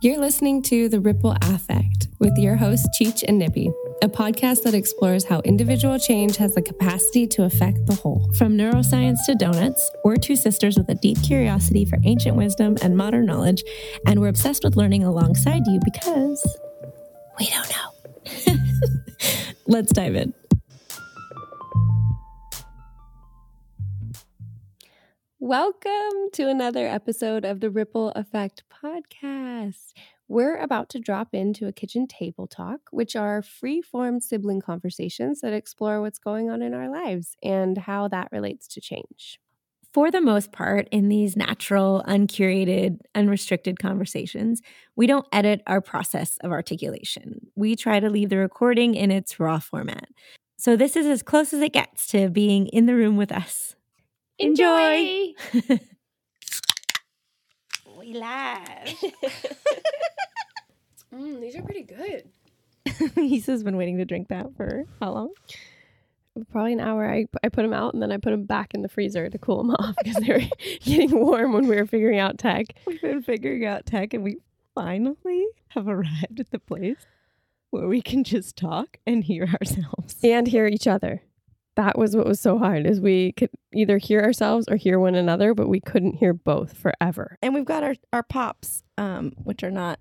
You're listening to The Ripple Affect with your hosts, Cheech and Nibby, a podcast that explores how individual change has the capacity to affect the whole. From neuroscience to donuts, we're two sisters with a deep curiosity for ancient wisdom and modern knowledge, and we're obsessed with learning alongside you because we don't know. Let's dive in. Welcome to another episode of the Ripple Affect podcast. We're about to drop into a kitchen table talk, which are free form sibling conversations that explore what's going on in our lives and how that relates to change. For the most part, in these natural, uncurated, unrestricted conversations, we don't edit our process of articulation. We try to leave the recording in its raw format. So, this is as close as it gets to being in the room with us. Enjoy. we live. mm, these are pretty good. Isa's been waiting to drink that for how long? Probably an hour. I, I put them out and then I put them back in the freezer to cool them off because they were getting warm when we were figuring out tech. We've been figuring out tech and we finally have arrived at the place where we can just talk and hear ourselves and hear each other that was what was so hard is we could either hear ourselves or hear one another but we couldn't hear both forever. And we've got our our pops um which are not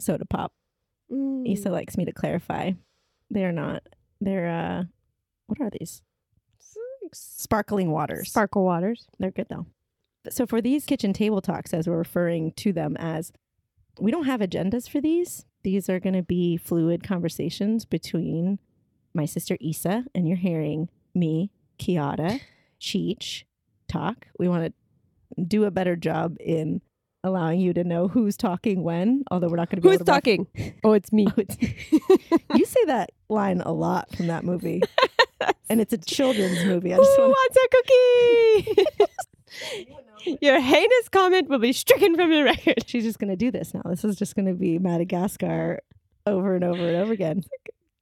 soda pop. Mm. isa likes me to clarify. They're not they're uh what are these? Sparkling waters. Sparkle waters. They're good though. So for these kitchen table talks as we're referring to them as we don't have agendas for these. These are going to be fluid conversations between my sister Isa, and you're hearing me, Chiara, Cheech talk. We want to do a better job in allowing you to know who's talking when, although we're not going to be Who's talking? oh, it's me. Oh, it's you say that line a lot from that movie. and it's a children's movie. I just Who wanna... wants a cookie? Your heinous comment will be stricken from the record. She's just going to do this now. This is just going to be Madagascar over and over and over again.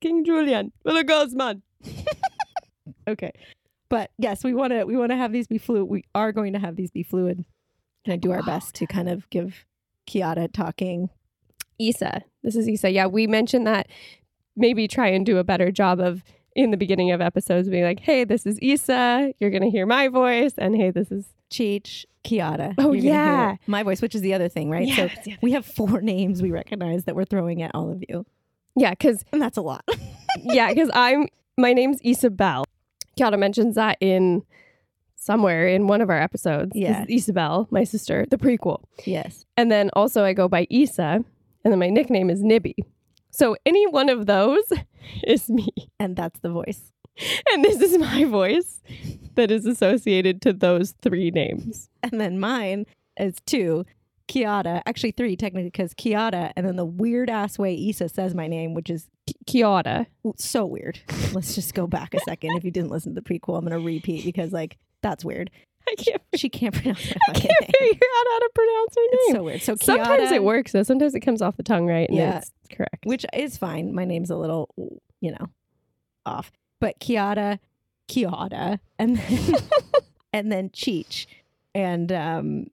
King Julien, little girls, man. Okay. But yes, we want to we want to have these be fluid. We are going to have these be fluid. And I do our best to kind of give Chiara talking. Isa. This is Isa. Yeah, we mentioned that maybe try and do a better job of in the beginning of episodes being like, hey, this is Isa. You're going to hear my voice. And hey, this is Cheech, Chiara. Oh, yeah. My voice, which is the other thing, right? Yeah, so we have four names we recognize that we're throwing at all of you. Yeah, because. And that's a lot. yeah, because I'm my name's Isabel. Chiara mentions that in somewhere in one of our episodes. Yeah. Isabel, my sister, the prequel. Yes. And then also I go by Isa, and then my nickname is Nibby. So any one of those is me. And that's the voice. And this is my voice that is associated to those three names. And then mine is two. Kiata, actually three technically, because Kiata, and then the weird ass way Isa says my name, which is Kiata. So weird. Let's just go back a second. if you didn't listen to the prequel, I'm gonna repeat because like that's weird. I can't. She can't pronounce my I can't name. figure out how to pronounce her name. It's so weird. So Kiata, sometimes it works though. Sometimes it comes off the tongue right. And yeah, it's correct. Which is fine. My name's a little, you know, off. But Kiata, Kiata, and then and then Cheech, and um,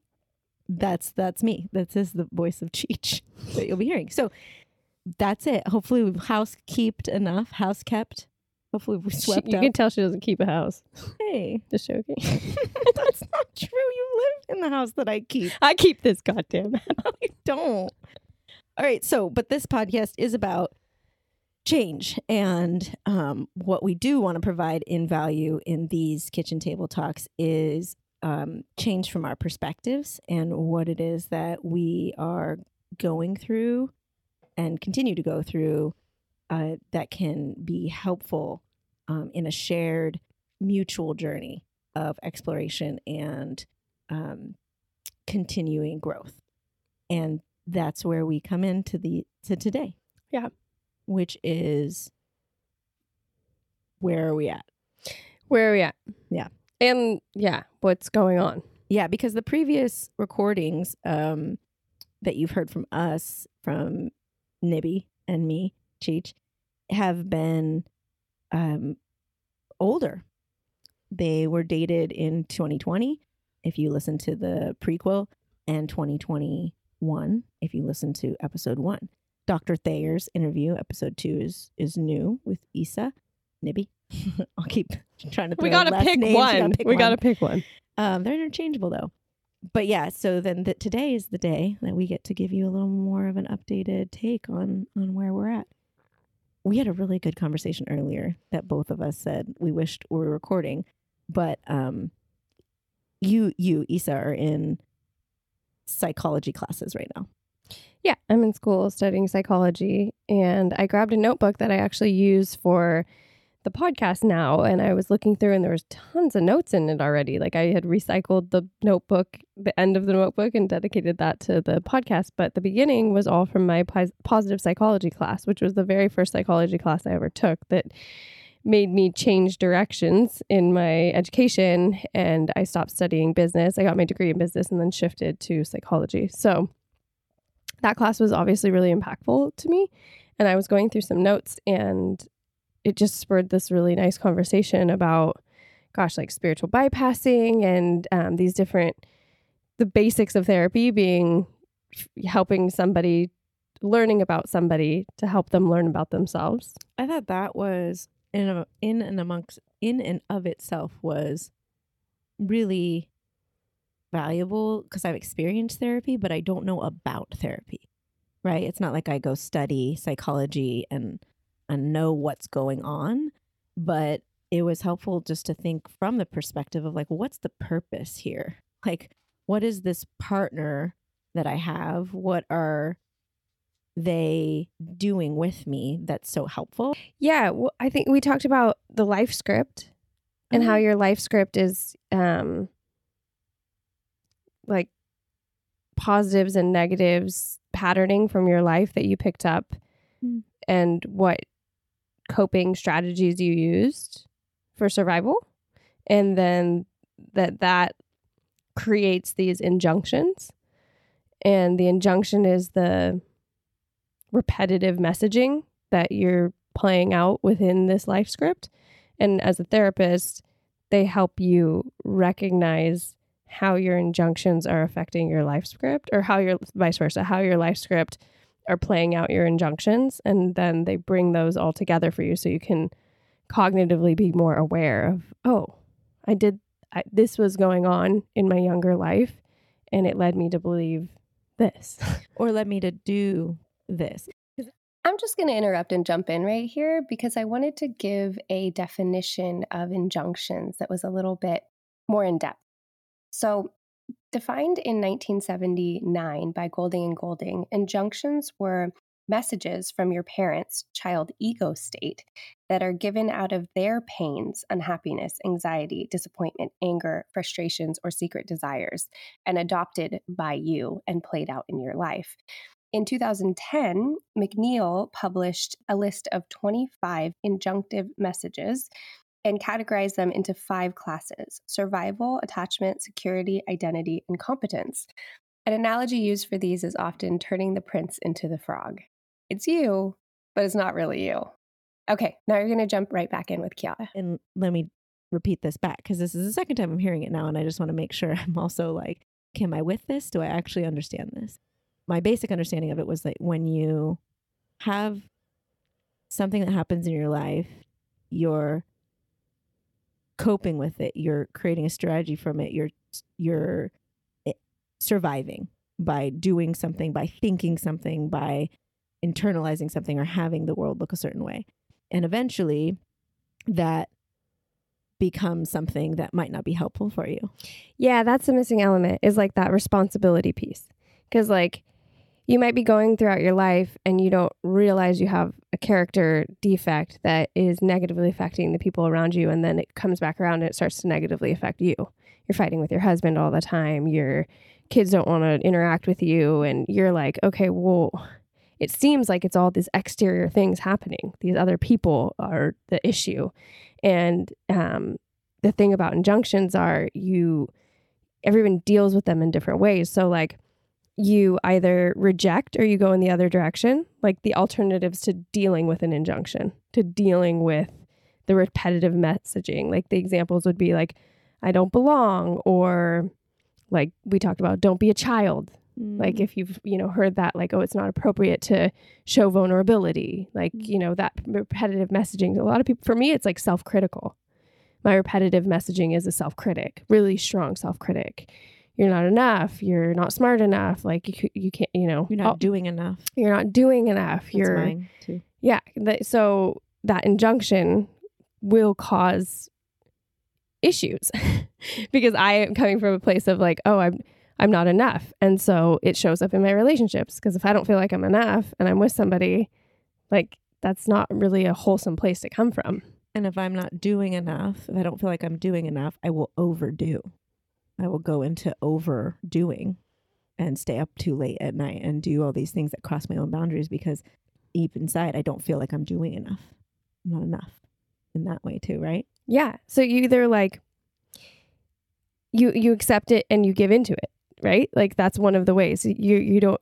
that's that's me. This is the voice of Cheech that you'll be hearing. So that's it. Hopefully we've house kept enough, house kept. Hopefully we swept she, You up. can tell she doesn't keep a house. Hey, just joking. that's not true. You live in the house that I keep. I keep this goddamn house. I don't. All right. So, but this podcast is about change and um, what we do want to provide in value in these kitchen table talks is um, change from our perspectives and what it is that we are going through and continue to go through uh, that can be helpful um, in a shared mutual journey of exploration and um, continuing growth. And that's where we come into the to today. Yeah. Which is where are we at? Where are we at? Yeah. And yeah, what's going on? Yeah, because the previous recordings um, that you've heard from us, from Nibby and me, Cheech, have been um, older. They were dated in 2020, if you listen to the prequel, and 2021. if you listen to episode one. Dr. Thayer's interview, episode two, is is new with Isa Nibby. I'll keep trying to. We gotta pick names. one. pick we gotta pick one. Um, they're interchangeable though. But yeah, so then the, today is the day that we get to give you a little more of an updated take on on where we're at. We had a really good conversation earlier that both of us said we wished we were recording, but um, you you Isa are in psychology classes right now. Yeah, I'm in school studying psychology, and I grabbed a notebook that I actually use for the podcast now. And I was looking through, and there was tons of notes in it already. Like I had recycled the notebook, the end of the notebook, and dedicated that to the podcast. But the beginning was all from my pos- positive psychology class, which was the very first psychology class I ever took. That made me change directions in my education and I stopped studying business. I got my degree in business and then shifted to psychology. So that class was obviously really impactful to me. And I was going through some notes and it just spurred this really nice conversation about, gosh, like spiritual bypassing and um, these different, the basics of therapy being helping somebody, learning about somebody to help them learn about themselves. I thought that was in a, in and amongst in and of itself was really valuable because I've experienced therapy, but I don't know about therapy. Right? It's not like I go study psychology and and know what's going on, but it was helpful just to think from the perspective of like what's the purpose here? Like what is this partner that I have? What are they doing with me that's so helpful? Yeah, well, I think we talked about the life script and how Mhm. your life script is um like positives and negatives patterning from your life that you picked up Mm. and what coping strategies you used for survival and then that that creates these injunctions and the injunction is the repetitive messaging that you're playing out within this life script. And as a therapist, they help you recognize how your injunctions are affecting your life script or how your vice versa, how your life script are playing out your injunctions. And then they bring those all together for you so you can cognitively be more aware of, oh, I did, I, this was going on in my younger life and it led me to believe this. Or led me to do this. I'm just going to interrupt and jump in right here because I wanted to give a definition of injunctions that was a little bit more in depth. So, defined in 1979 by Goulding and Goulding, injunctions were messages from your parents' child ego state that are given out of their pains, unhappiness, anxiety, disappointment, anger, frustrations, or secret desires, and adopted by you and played out in your life. In 2010, McNeel published a list of 25 injunctive messages and categorize them into five classes survival, attachment, security, identity, and competence. An analogy used for these is often turning the prince into the frog. It's you, but it's not really you. Okay, now you're going to jump right back in with Chiara. And let me repeat this back because this is the second time I'm hearing it now. And I just want to make sure I'm also like, am I with this? Do I actually understand this? My basic understanding of it was that when you have something that happens in your life, you're coping with it, you're creating a strategy from it, you're you're eh, surviving by doing something, by thinking something, by internalizing something or having the world look a certain way. And eventually that becomes something that might not be helpful for you. Yeah, that's the missing element is like that responsibility piece. Because, like, you might be going throughout your life and you don't realize you have a character defect that is negatively affecting the people around you. And then it comes back around and it starts to negatively affect you. You're fighting with your husband all the time. Your kids don't want to interact with you. And you're like, okay, well, it seems like it's all these exterior things happening. These other people are the issue. And um, the thing about injunctions are you, everyone deals with them in different ways. So, like, you either reject or you go in the other direction, like the alternatives to dealing with an injunction, to dealing with the repetitive messaging. Like the examples would be like, I don't belong, or like we talked about, don't be a child. Like Mm. if you've, you know, heard that like oh it's not appropriate to show vulnerability, like, Mm. you know, that repetitive messaging. A lot of people for me it's like self-critical. My repetitive messaging is a self-critic, really strong self-critic. You're not enough, you're not smart enough, like you you can't, you know, you're not oh, doing enough. you're not doing enough. That's you're yeah, that, so that injunction will cause issues because I am coming from a place of like, oh, I'm I'm not enough, and so it shows up in my relationships because if I don't feel like I'm enough and I'm with somebody, like that's not really a wholesome place to come from. And if I'm not doing enough, if I don't feel like I'm doing enough, I will overdo. I will go into overdoing and stay up too late at night and do all these things that cross my own boundaries because deep inside I don't feel like I'm doing enough. I'm not enough in that way too, right? Yeah, so you either like you you accept it and you give into it, right? Like that's one of the ways you you don't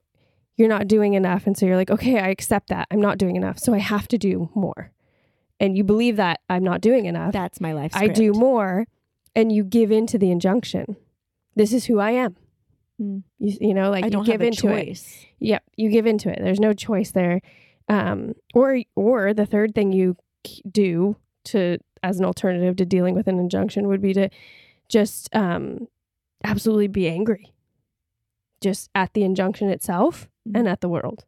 you're not doing enough and so you're like okay i accept that i'm not doing enough so i have to do more and you believe that i'm not doing enough That's my life. i do more and you give in to the injunction this is who i am Hmm. you, you know like I don't you give have a into it choice. yep you give into it there's no choice there um or or the third thing you do to as an alternative to dealing with an injunction would be to just um absolutely be angry just at the injunction itself Mhm. and at the world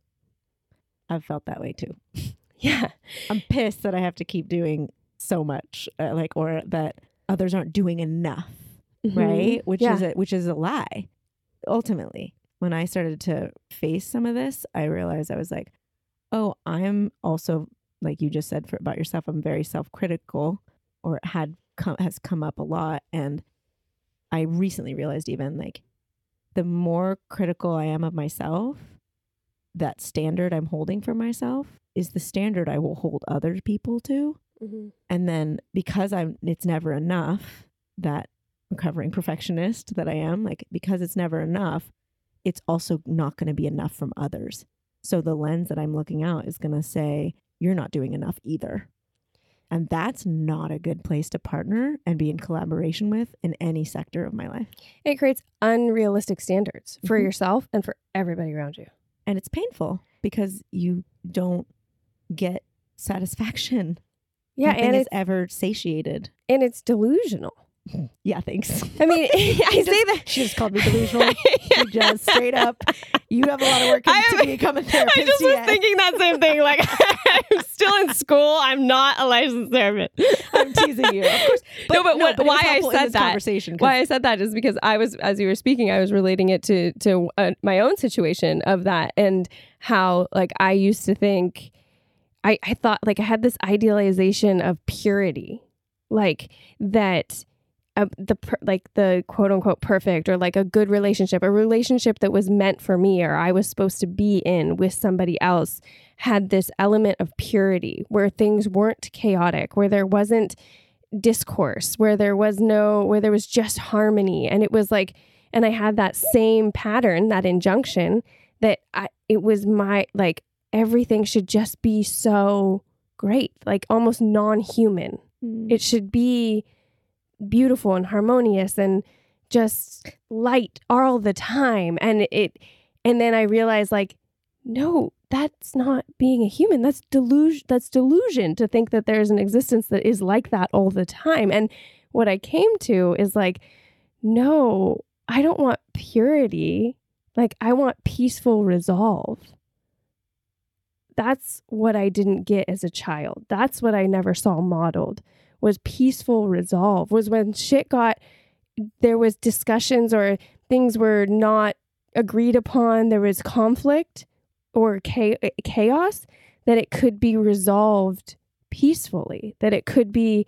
I've felt that way too. yeah I'm pissed that I have to keep doing so much, uh, like, or that others aren't doing enough, right? Which Mm-hmm. Yeah. is a, which is a lie. Ultimately, when I started to face some of this, I realized I was like, oh, I'm also like you just said for about yourself. I'm very self critical, or it had come has come up a lot, and I recently realized even like the more critical I am of myself, that standard I'm holding for myself is the standard I will hold other people to. Mhm. And then because I'm it's never enough, that recovering perfectionist that I am, like because it's never enough, it's also not going to be enough from others. So the lens that I'm looking out is going to say you're not doing enough either. And that's not a good place to partner and be in collaboration with in any sector of my life. it creates unrealistic standards for Mhm. yourself and for everybody around you And it's painful because you don't get satisfaction. Yeah Nothing and is it's ever satiated. and it's delusional Yeah, thanks. i mean i say that She just called me delusional. She just straight up. You have a lot of work I to become a therapist. I just was yet. thinking that same thing. Like, I'm still in school. I'm not a licensed therapist. I'm teasing you, of course. No, but what- it's why I said that- conversation. Why I said that is because I was, as you were speaking, I was relating it to to uh, my own situation of that and how, like, I used to think, I I thought like I had this idealization of purity, like that. Uh, the per, like the quote unquote perfect or like a good relationship a relationship that was meant for me or i was supposed to be in with somebody else had this element of purity where things weren't chaotic where there wasn't discourse where there was no where there was just harmony and it was like and i had that same pattern that injunction that i it was my like everything should just be so great like almost non-human. Mm. it should be beautiful and harmonious and just light all the time. And it and then i realized like no that's not being a human. That's delusion that's delusion to think that there's an existence that is like that all the time. And what i came to is like no i don't want purity. Like i want peaceful resolve that's what i didn't get as a child that's what i never saw modeled was peaceful resolve was when shit got there was discussions or things were not agreed upon there was conflict or chaos that it could be resolved peacefully that it could be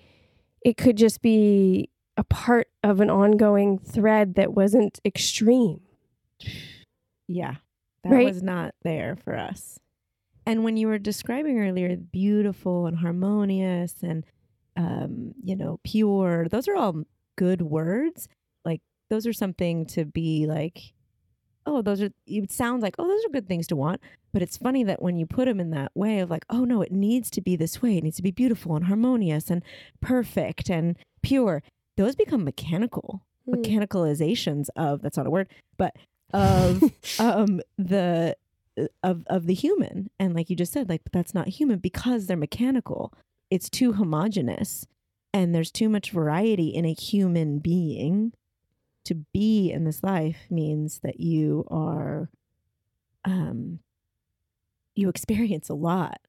it could just be a part of an ongoing thread that wasn't extreme Yeah, that Right? was not there for us. And when you were describing earlier, beautiful and harmonious and, um, you know, pure, those are all good words. Like, those are something to be like, oh, those are, you would sound like, oh, those are good things to want. But it's funny that when you put them in that way of like, oh, no, it needs to be this way, it needs to be beautiful and harmonious and perfect and pure, those become mechanical Mm. mechanicalizations of that's not a word but of um the of of the human. And like you just said like that's not human because they're mechanical. It's too homogenous. And there's too much variety in a human being. To be in this life means that you are um you experience a lot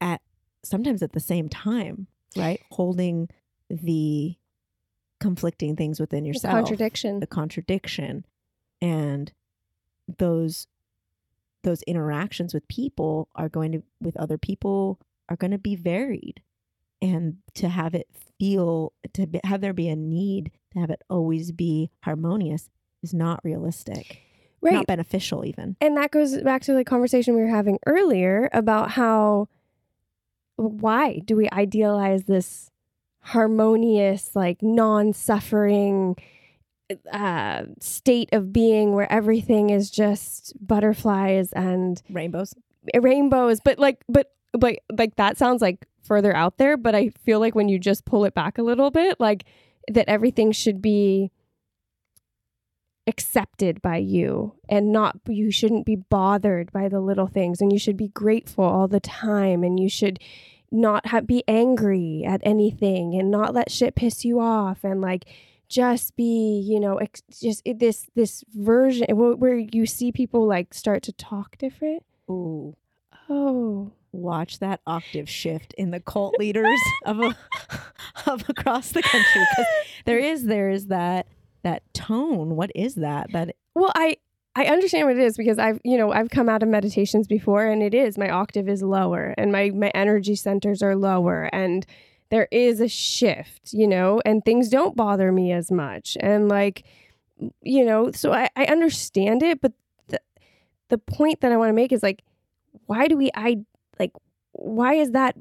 at sometimes at the same time right? Holding the conflicting things within yourself the Contradiction. the contradiction. And those those interactions with people are going to with other people are going to be varied. And to have it feel to be, have there be a need to have it always be harmonious is not realistic. Right. not beneficial even. And that goes back to the conversation we were having earlier about how why do we idealize this harmonious, like non-suffering uh state of being where everything is just butterflies and rainbows. rainbows. But like but like like that sounds like further out there but i feel like when you just pull it back a little bit like that everything should be accepted by you and not you shouldn't be bothered by the little things. And you should be grateful all the time. And you should not have, be angry at anything and not let shit piss you off. And like just be you know ex- just it- this this version wh- where you see people like start to talk different? Ooh. Oh. Watch that octave shift in the cult leaders of a, of across the country there is there is that that tone. What is that? That Well, I I understand what it is because I've you know I've come out of meditations before, and it is my octave is lower, and my my energy centers are lower, and there is a shift, you know, and things don't bother me as much, and like you know, so I I understand it, but the the point that I want to make is like, why do we I like why is that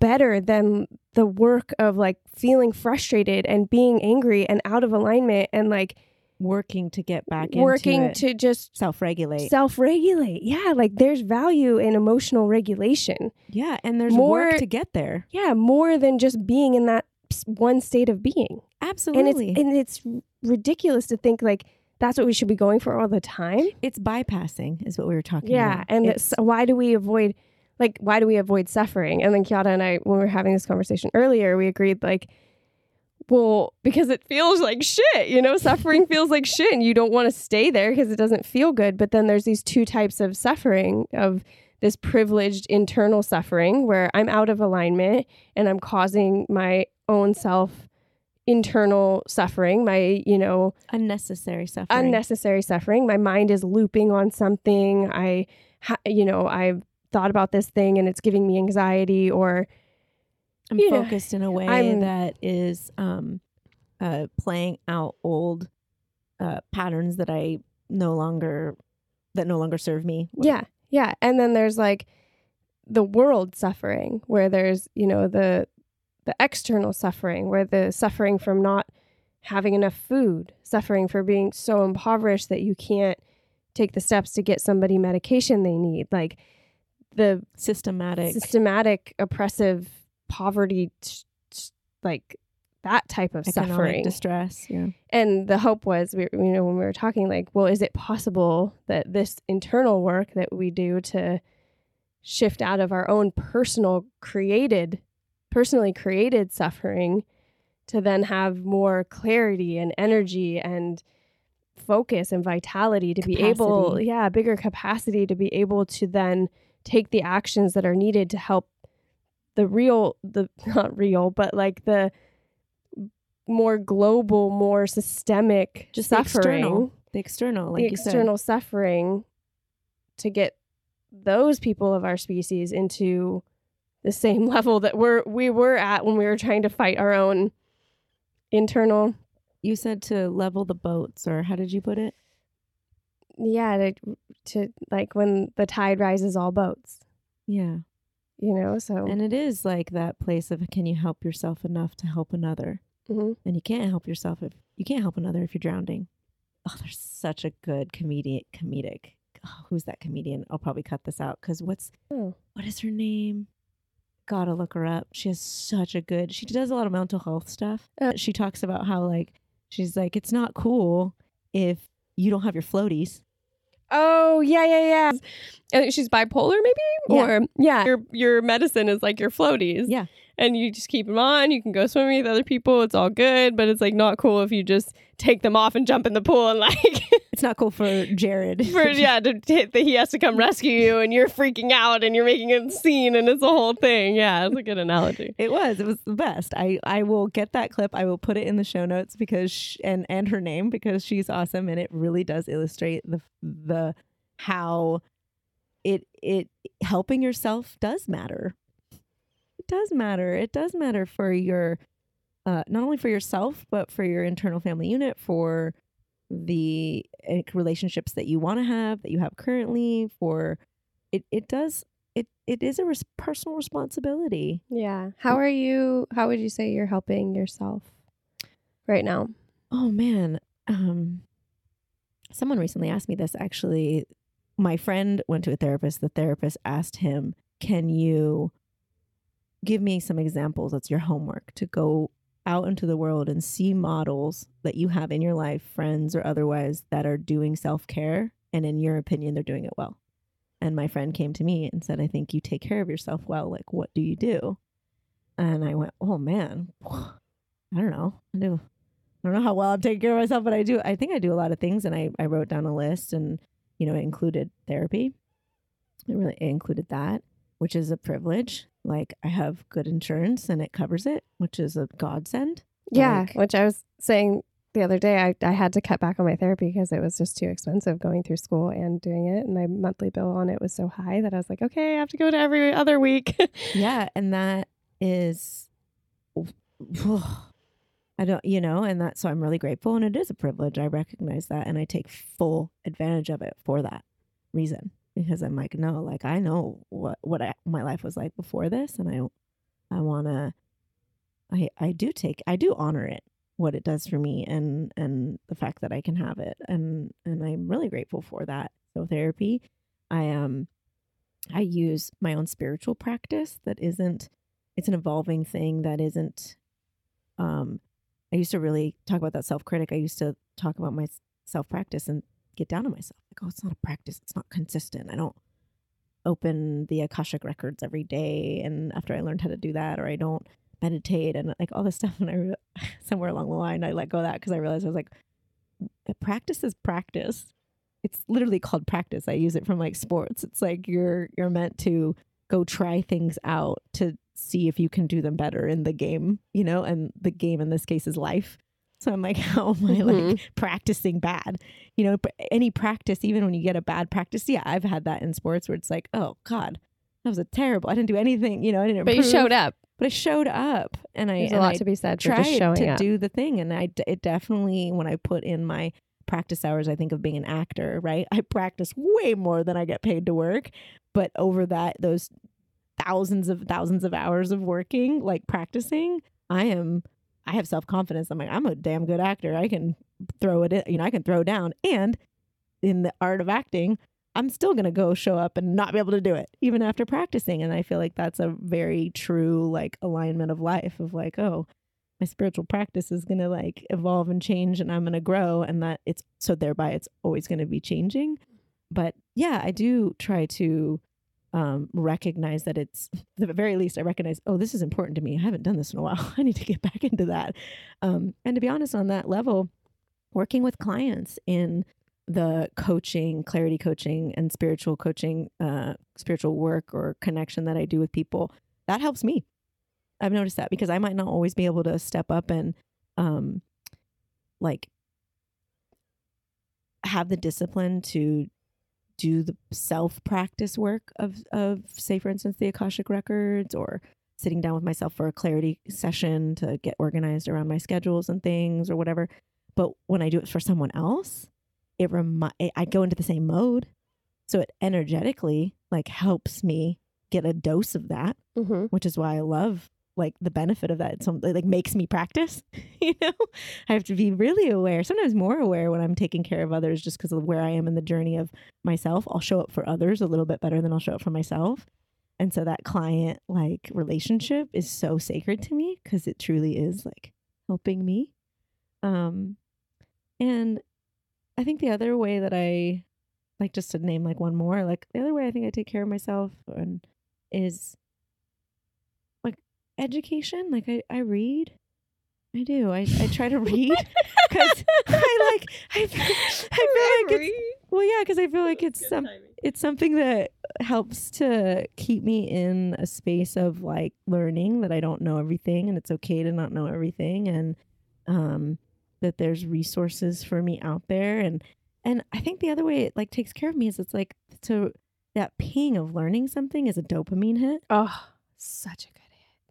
better than the work of like feeling frustrated and being angry and out of alignment and like working to get back working to just self-regulate. self-regulate. Yeah like there's value in emotional regulation. Yeah and there's more- work to get there. Yeah more than just being in that one state of being. And absolutely. it's and it's ridiculous to think like that's what we should be going for all the time. It's bypassing is what we were talking yeah about. and it's, it's, why do we avoid like why do we avoid suffering? And then Chiara and i when we were having this conversation earlier we agreed like well because it feels like shit you know suffering feels like shit and you don't want to stay there because it doesn't feel good but then there's these two types of suffering of this privileged internal suffering where i'm out of alignment and i'm causing my own self internal suffering my you know unnecessary suffering unnecessary suffering. My mind is looping on something. I, ha- you know, I've thought about this thing and it's giving me anxiety or i'm know, focused in a way I'm- that is um uh playing out old uh patterns that i no longer that no longer serve me yeah, yeah. And then there's like the world suffering where there's, you know, the the external suffering where the suffering from not having enough food, suffering for being so impoverished that you can't take the steps to get somebody medication they need. Like the systematic systematic oppressive poverty like that type of economic suffering. distress yeah. And the hope was we you know when we were talking like well is it possible that this internal work that we do to shift out of our own personal created personally created suffering to then have more clarity and energy and focus and vitality to be able yeah bigger capacity to be able to then take the actions that are needed to help the real the not real but like the more global more systemic just the external. the external like the you said. external suffering to get those people of our species into the same level that we're we were at when we were trying to fight our own internal you said to level the boats or how did you put it? Yeah to, to like when the tide rises all boats. Yeah you know so and it is like that place of can you help yourself enough to help another? Mhm. and you can't help yourself if you can't help another if you're drowning. Oh there's such a good comedian comedic oh, who's that comedian? I'll probably cut this out because what's Oh. what is her name? Gotta look her up. She has such a good she does a lot of mental health stuff. Uh. she talks about how like she's like it's not cool if you don't have your floaties Oh yeah, yeah, yeah. And she's bipolar, maybe, Yeah. or yeah. Your your medicine is like your floaties. Yeah. and you just keep them on. You can go swimming with other people. It's all good, but it's like not cool if you just take them off and jump in the pool and like Cool for Jared. for yeah to hit that he has to come rescue you and you're freaking out and you're making a scene and it's a whole thing. Yeah, it's a good analogy. It was. It was the best. I I will get that clip. I will put it in the show notes because sh- and and her name because she's awesome and it really does illustrate the the how it it helping yourself does matter. It does matter. It does matter for your uh not only for yourself but for your internal family unit for the uh, relationships that you want to have that you have currently for it it does it it is a res- personal responsibility Yeah. How are you? How would you say you're helping yourself right now? Oh man. Um someone recently asked me this actually. My friend went to a therapist. The therapist asked him, "Can you give me some examples? That's your homework to go out into the world and see models that you have in your life, friends or otherwise, that are doing self-care and in your opinion they're doing it well." And my friend came to me and said, "I think you take care of yourself well. Like what do you do?" And I went, "Oh man. I don't know. I do I don't know how well I'm taking care of myself, but I do. I think I do a lot of things, and I, I wrote down a list, and you know, it included therapy. It really it included that, which is a privilege. Like I have good insurance, and it covers it, which is a godsend. Yeah, Like- which I was saying the other day, I, I had to cut back on my therapy because it was just too expensive going through school and doing it. And my monthly bill on it was so high that I was like, okay, I have to go to every other week. Yeah, and that is, I don't, you know, and that so I'm really grateful, and it is a privilege. I recognize that, and I take full advantage of it for that reason because I'm like, no, like I know what what I, my life was like before this, and I, I wanna, I I do take, I do honor it, what it does for me, and and the fact that I can have it, and and I'm really grateful for that. So therapy, I um, I use my own spiritual practice that isn't it's an evolving thing that isn't um I used to really talk about that self-critic. I used to talk about my self-practice and get down on myself. Like, oh, it's not a practice. It's not consistent. I don't open the Akashic records every day and after I learned how to do that or I don't meditate and like all this stuff and I re- somewhere along the line I let go of that because I realized I was like practice is practice it's literally called practice. I use it from like sports. It's like you're you're meant to go try things out to see if you can do them better in the game, you know, and the game in this case is life. So I'm like, how am I like mm-hmm. practicing bad? You know, any practice, even when you get a bad practice, yeah, I've had that in sports where it's like, oh God, that was a terrible. I didn't do anything, you know, I didn't. but you showed up. But I showed up, and I There's a lot I to be said for tried to up. do the thing and I it definitely when i put in my practice hours i think of being an actor right i practice way more than i get paid to work but over that those thousands of thousands of hours of working like practicing i am i have self-confidence. I'm like i'm a damn good actor. I can throw it in you know i can throw down. And in the art of acting i'm still going to go show up and not be able to do it even after practicing. And i feel like that's a very true like alignment of life of like oh my spiritual practice is going to like evolve and change and I'm going to grow and that it's so thereby it's always going to be changing. But yeah, I do try to um, recognize that it's the very least I recognize, oh, this is important to me. I haven't done this in a while. I need to get back into that. Um, and to be honest, on that level, working with clients in the coaching, clarity coaching, and spiritual coaching, uh, spiritual work or connection that I do with people, that helps me. I've noticed that because I might not always be able to step up and um like have the discipline to do the self practice work of of say for instance the Akashic records or sitting down with myself for a clarity session to get organized around my schedules and things or whatever. But when I do it for someone else, it remi- I go into the same mode. So it energetically like helps me get a dose of that Mm-hmm. which is why I love like the benefit of that. Some like makes me practice. you know, I have to be really aware, sometimes more aware when I'm taking care of others, just because of where I am in the journey of myself. I'll show up for others a little bit better than I'll show up for myself. And so that client like relationship is so sacred to me because it truly is like helping me. Um, and I think the other way that I like just to name like one more, like the other way I think I take care of myself and is education. Like I, I read. I do. I, I try to read because I like I, I feel like it's well yeah because I feel like it's some it's something that helps to keep me in a space of like learning that I don't know everything and it's okay to not know everything and um that there's resources for me out there and and I think the other way it like takes care of me is it's like to that ping of learning something is a dopamine hit. Oh, such a good.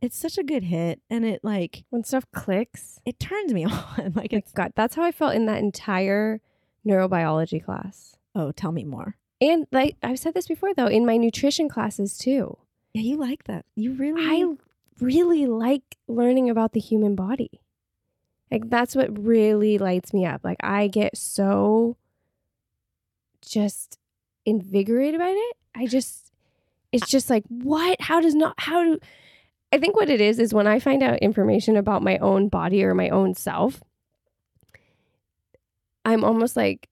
It's such a good hit and it like When stuff clicks, it turns me on. like it's God, that's how I felt in that entire neurobiology class. oh, tell me more. And like I've said this before though, in my nutrition classes too. Yeah, you like that. You really I really like learning about the human body. Like that's what really lights me up. Like I get so just invigorated by it. I just it's just like what? How does not how do I think what it is is when I find out information about my own body or my own self, I'm almost like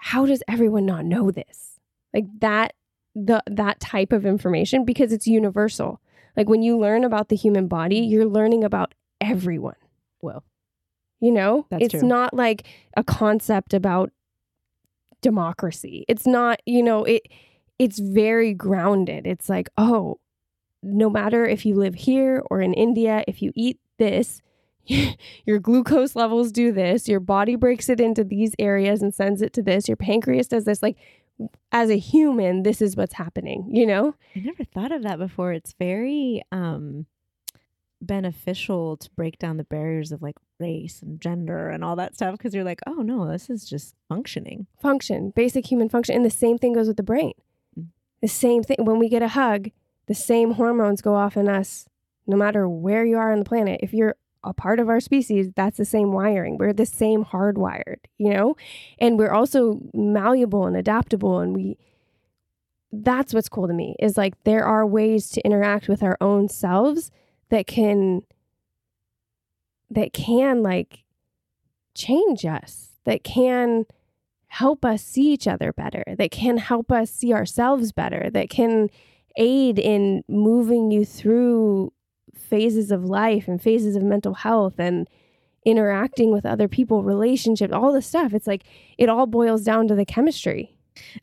how does everyone not know this? Like that the that type of information because it's universal. Like when you learn about the human body, you're learning about everyone. Well, You know, it's true. not like a concept about democracy. It's not, you know, it it's very grounded. It's like, oh, no matter if you live here or in India, if you eat this, your glucose levels do this, your body breaks it into these areas and sends it to this, your pancreas does this. Like, as a human, this is what's happening, you know? I never thought of that before. It's very um beneficial to break down the barriers of like race and gender and all that stuff because you're like, oh no, this is just functioning. Function, basic human function. And the same thing goes with the brain. Mm. The same thing. When we get a hug, the same hormones go off in us, no matter where you are on the planet. If you're a part of our species, that's the same wiring. We're the same hardwired, you know? And we're also malleable and adaptable. And we, that's what's cool to me is like there are ways to interact with our own selves that can, that can like change us, that can help us see each other better, that can help us see ourselves better, that can aid in moving you through phases of life and phases of mental health and interacting with other people, relationships, all the stuff. It's like it all boils down to the chemistry.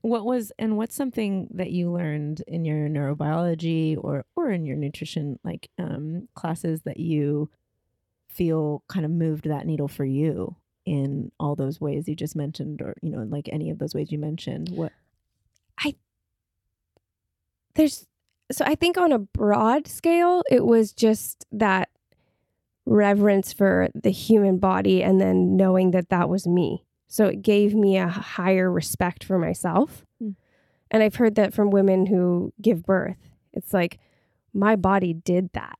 What was and what's something that you learned in your neurobiology or or in your nutrition like um classes that you feel kind of moved that needle for you in all those ways you just mentioned or you know like any of those ways you mentioned what There's so I think on a broad scale, it was just that reverence for the human body and then knowing that that was me. So it gave me a higher respect for myself. Hmm. And I've heard that from women who give birth. It's like, my body did that,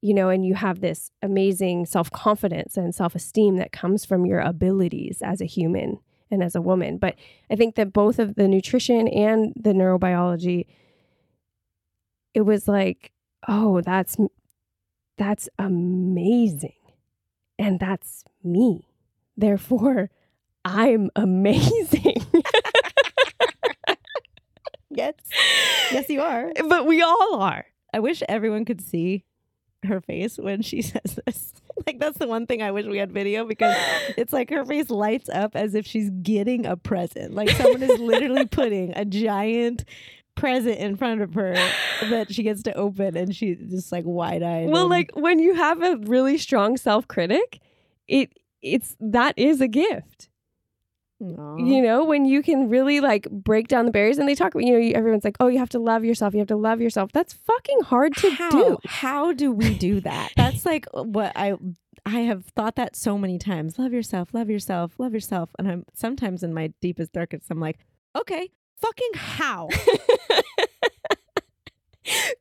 you know, and you have this amazing self confidence and self esteem that comes from your abilities as a human and as a woman. But I think that both of the nutrition and the neurobiology, it was like, oh, that's that's amazing. And that's me. Therefore, I'm amazing. yes yes you are but we all are. I wish everyone could see her face when she says this. Like that's the one thing I wish we had video because it's like her face lights up as if she's getting a present. Like someone is literally putting a giant present in front of her that she gets to open and she's just like wide-eyed. Well, and- like when you have a really strong self-critic, it it's that is a gift. You know, when you can really like break down the barriers and they talk about, you know, everyone's like, "Oh, you have to love yourself. You have to love yourself." That's fucking hard to how, do. How do we do that? That's like what I I have thought that so many times. Love yourself, love yourself, love yourself. And I'm sometimes in my deepest darkest, I'm like, okay, fucking how?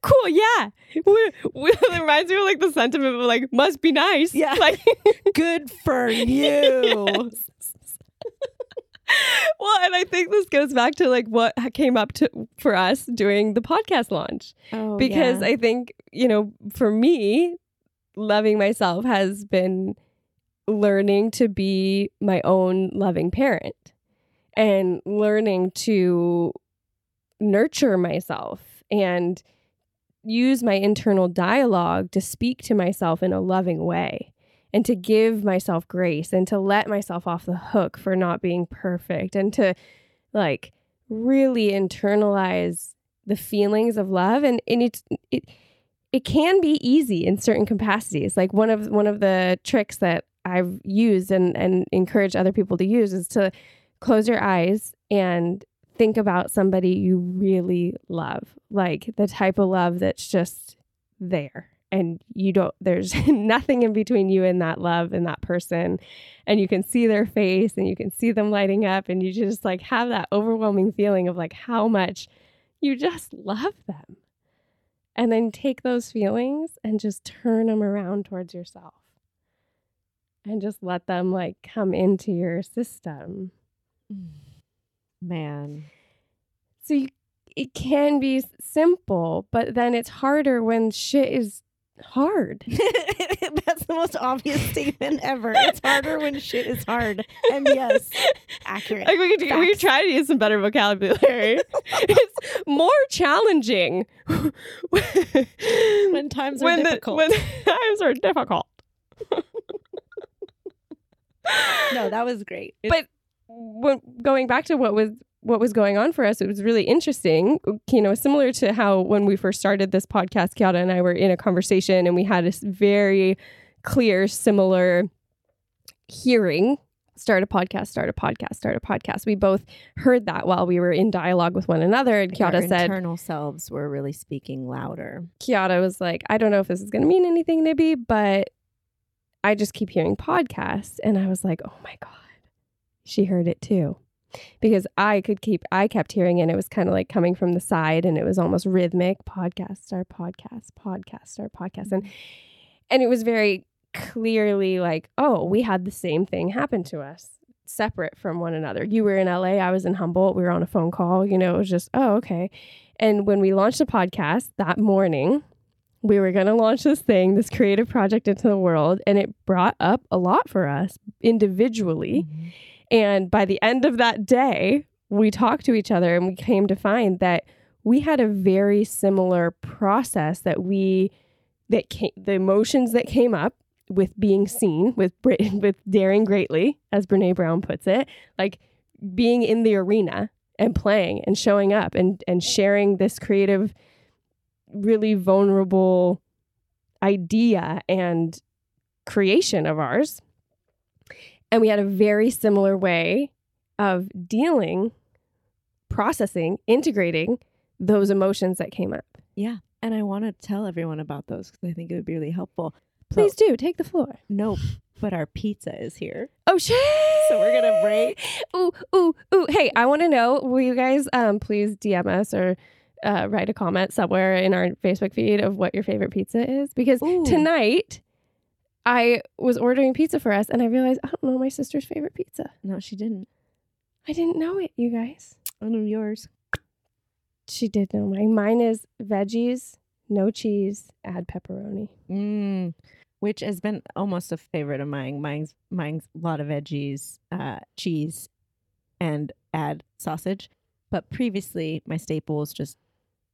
cool, yeah. We, we, it reminds me of like the sentiment of like must be nice. Yeah. Like Good for you. well, and I think this goes back to like what came up to for us during the podcast launch. Oh, because yeah. I think, you know, for me, loving myself has been learning to be my own loving parent. And learning to nurture myself and use my internal dialogue to speak to myself in a loving way and to give myself grace and to let myself off the hook for not being perfect and to like really internalize the feelings of love. And, and it's it it can be easy in certain capacities. Like one of one of the tricks that I've used and and encourage other people to use is to close your eyes and think about somebody you really love, like the type of love that's just there. And you don't, there's nothing in between you and that love and that person. And you can see their face and you can see them lighting up. And you just like have that overwhelming feeling of like how much you just love them. And then take those feelings and just turn them around towards yourself and just let them like come into your system. Man. So you, it can be simple, but then it's harder when shit is hard. That's the most obvious statement ever. It's harder when shit is hard. And yes, accurate. Like we could we could try to use some better vocabulary. it's more challenging when times are when difficult. The, when times are difficult. no, that was great. but when, going back to what was what was going on for us, it was really interesting. You know, similar to how when we first started this podcast, Chiara and I were in a conversation and we had a very clear, similar hearing start a podcast, start a podcast, start a podcast. We both heard that while we were in dialogue with one another. And Chiara Our said, internal selves were really speaking louder. Chiara was like, I don't know if this is going to mean anything, Nibby, but I just keep hearing podcasts. And I was like, oh my God, she heard it too. Because I could keep, I kept hearing it. And it was kind of like coming from the side and it was almost rhythmic podcast, start podcast, podcast, start podcast. And, and it was very clearly like, oh, we had the same thing happen to us separate from one another. You were in LA, I was in Humboldt, we were on a phone call, you know, it was just, oh, okay. And when we launched the podcast that morning, we were going to launch this thing, this creative project into the world, and it brought up a lot for us individually. Mm-hmm. And by the end of that day, we talked to each other and we came to find that we had a very similar process that we that came, the emotions that came up with being seen with with daring greatly as Brene Brown puts it like being in the arena and playing and showing up and and sharing this creative really vulnerable idea and creation of ours and we had a very similar way of dealing processing integrating those emotions that came up Yeah. And I want to tell everyone about those because I think it would be really helpful. please do take the floor No, but our pizza is here. Oh shit! So we're gonna break. Ooh, ooh, ooh. Hey, I want to know. Will you guys um please DM us or uh, write a comment somewhere in our Facebook feed of what your favorite pizza is? Because Ooh. tonight I was ordering pizza for us and I realized I don't know my sister's favorite pizza. No, she didn't. I didn't know it, you guys. I know yours. She did know mine. Mine is veggies, no cheese, add pepperoni. Mm, which has been almost a favorite of mine. Mine's mine's a lot of veggies, uh, cheese, and add sausage. But previously, my staple was just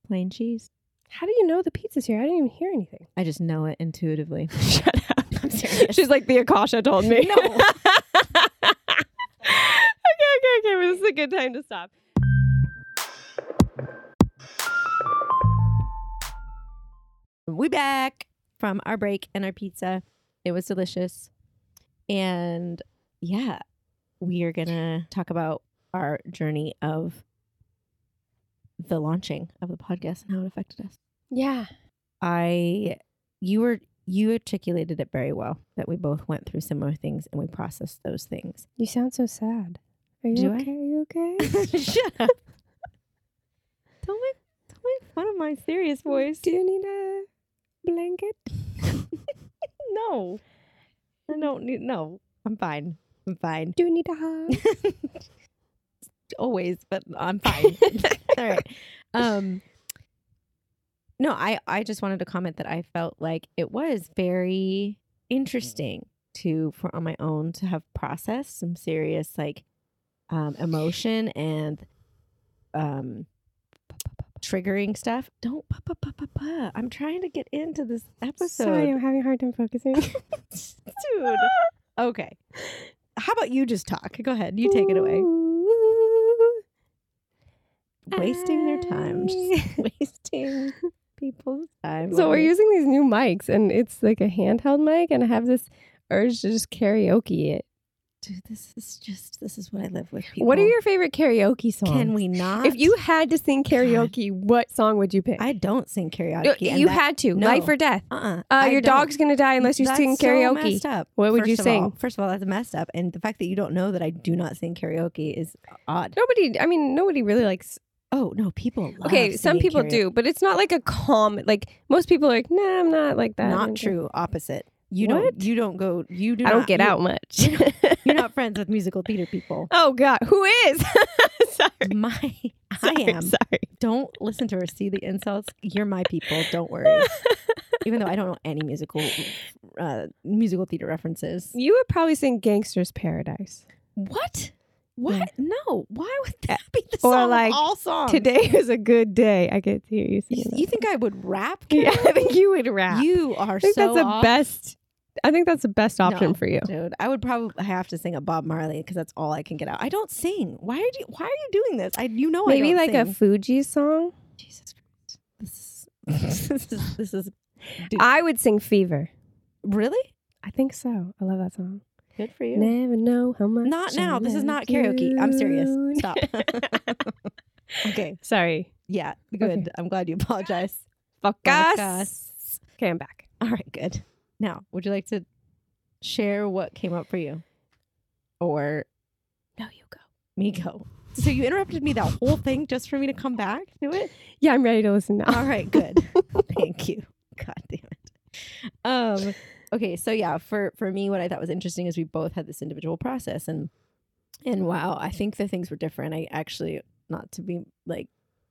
plain cheese. How do you know the pizza's here? I didn't even hear anything. I just know it intuitively. Shut up. I'm serious. She's like the Akasha told me. No. okay, okay, okay. Well, this is a good time to stop. we back from our break and our pizza. It was delicious. And yeah, we are going to talk about our journey of the launching of the podcast and how it affected us. Yeah. I you were you articulated it very well that we both went through similar things and we processed those things. You sound so sad. Are you Do I? okay? Are you okay? Shut up. Don't make don't make fun of my serious voice. Do you need a blanket? no. I don't need no. I'm fine. I'm fine. Do you need a hug? Always, but I'm fine. All right. Um no, I I just wanted to comment that I felt like it was very interesting to for on my own to have processed some serious like um, emotion and um, triggering stuff. Don't. Pa, pa, pa, pa, pa. I'm trying to get into this episode, Sorry, I'm having a hard time focusing. dude. Okay. How about you just talk? Go ahead. You take it away. Wasting their time. Just wasting people's time. So we're over- using these new mics, and it's like a handheld mic, and I have this urge to just karaoke it. Dude, this is just this is what I live with. People. What are your favorite karaoke songs? Can we not? If you had to sing karaoke, what song would you pick? I don't sing karaoke. you you that- had to. no. Life or death. uh-uh. Uh, your don't. dog's gonna die unless you That's sing so karaoke. messed up. What would you First all- sing? first of all, that's messed up, and the fact that you don't know that I do not sing karaoke is odd. Nobody. I mean, nobody really likes. Oh no, people. Love Okay, some people karaoke. do, but it's not like a calm. Like most people are like, nah, I'm not like that. Not true. Opposite. You What? don't. You don't go. You do. I don't not- get you- out much. You're not friends with musical theater people. oh God, who is? sorry. My, I am. Sorry. Don't listen to her. See the insults. You're my people. Don't worry. Even though I don't know any musical, uh, musical theater references. You would probably sing "Gangster's Paradise." What? What? Yeah. No. Why would eh, that be the song? Or song like, all songs? Today is a good day. I get to hear you You, you think I would rap? Yeah, I think you would rap. You are I think so that's the off, best. I think that's the best option No. for you. dude. I would probably have to sing a Bob Marley because that's all I can get out. I don't sing. Why are you? Why are you doing this? I you know I Maybe like a. Fugees song. Jesus Christ. This is this is this is. I would sing "Fever." really I think so. I love that song. Good for you. Never know how much. Not now. This is not karaoke. I'm serious. Stop. okay. Sorry. Yeah. Good. Okay. I'm glad you apologize. Fuck Fuck us. Okay, I'm back. All right. Good. Now, would you like to share what came up for you, or No, you go. me go? So you interrupted me that whole thing just for me to come back to it. Yeah, I'm ready to listen now. All right, good. Thank you. God damn it. Um, okay, so yeah, for for me, what I thought was interesting is we both had this individual process, and and wow, I think the things were different. I actually, not to be like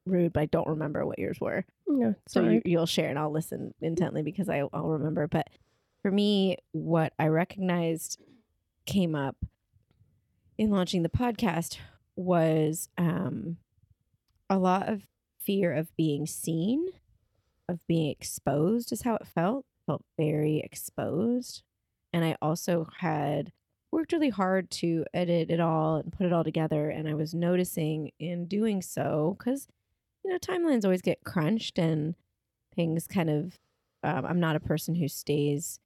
rude, but I don't remember what yours were. No, So you, you'll share, and I'll listen intently because I, I'll remember. But for me, what I recognized came up in launching the podcast was um, a lot of fear of being seen, of being exposed, is how it felt. Felt very exposed. And I also had worked really hard to edit it all and put it all together. And I was noticing in doing so, because, you know, timelines always get crunched and things kind of, um, I'm not a person who stays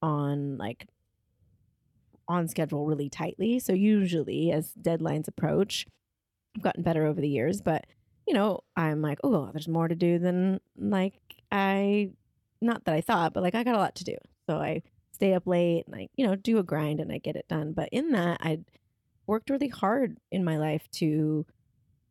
on like on schedule really tightly. So usually as deadlines approach, I've gotten better over the years, but you know, I'm like, oh, there's more to do than like I not that I thought, but like I got a lot to do. So I stay up late and I, you know, do a grind and I get it done. But in that I worked really hard in my life to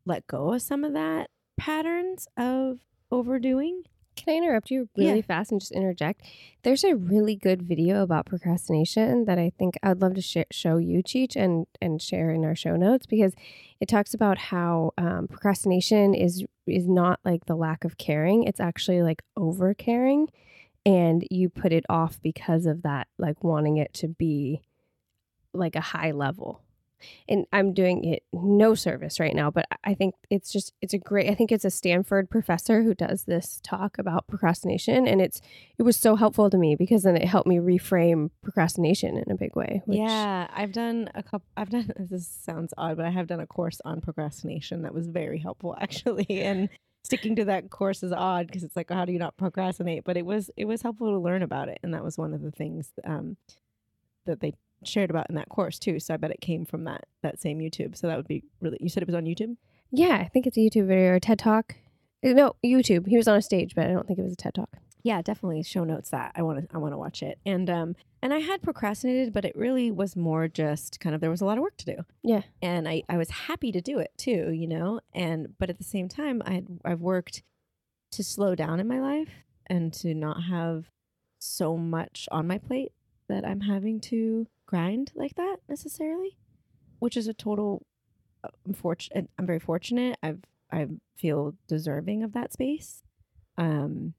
let go of some of that patterns of overdoing. Can I interrupt you really Yeah. fast and just interject? There's a really good video about procrastination that I think I'd love to sh- show you, Cheech, and and share in our show notes because it talks about how um, procrastination is is not like the lack of caring; it's actually like over caring, and you put it off because of that, like wanting it to be like a high level and I'm doing it no service right now, but I think it's just it's a great I think it's a Stanford professor who does this talk about procrastination and it's it was so helpful to me because then it helped me reframe procrastination in a big way. Yeah, I've done a couple. I've done. This sounds odd, but I have done a course on procrastination that was very helpful, actually. And sticking to that course is odd because it's like, how do you not procrastinate? But it was it was helpful to learn about it, and that was one of the things um, that they shared about in that course too. So I bet it came from that that same YouTube. So that would be really. You said it was on YouTube. Yeah, I think it's a YouTube video or a TED talk. Uh, No, YouTube. He was on a stage, but I don't think it was a TED talk. yeah definitely show notes that i want to i want to watch it and um and i had procrastinated but it really was more just kind of there was a lot of work to do Yeah. and i i was happy to do it too you know and but at the same time i i've worked to slow down in my life and to not have so much on my plate that i'm having to grind like that necessarily which is a total uh, unfortunate i'm very fortunate i've i feel deserving of that space um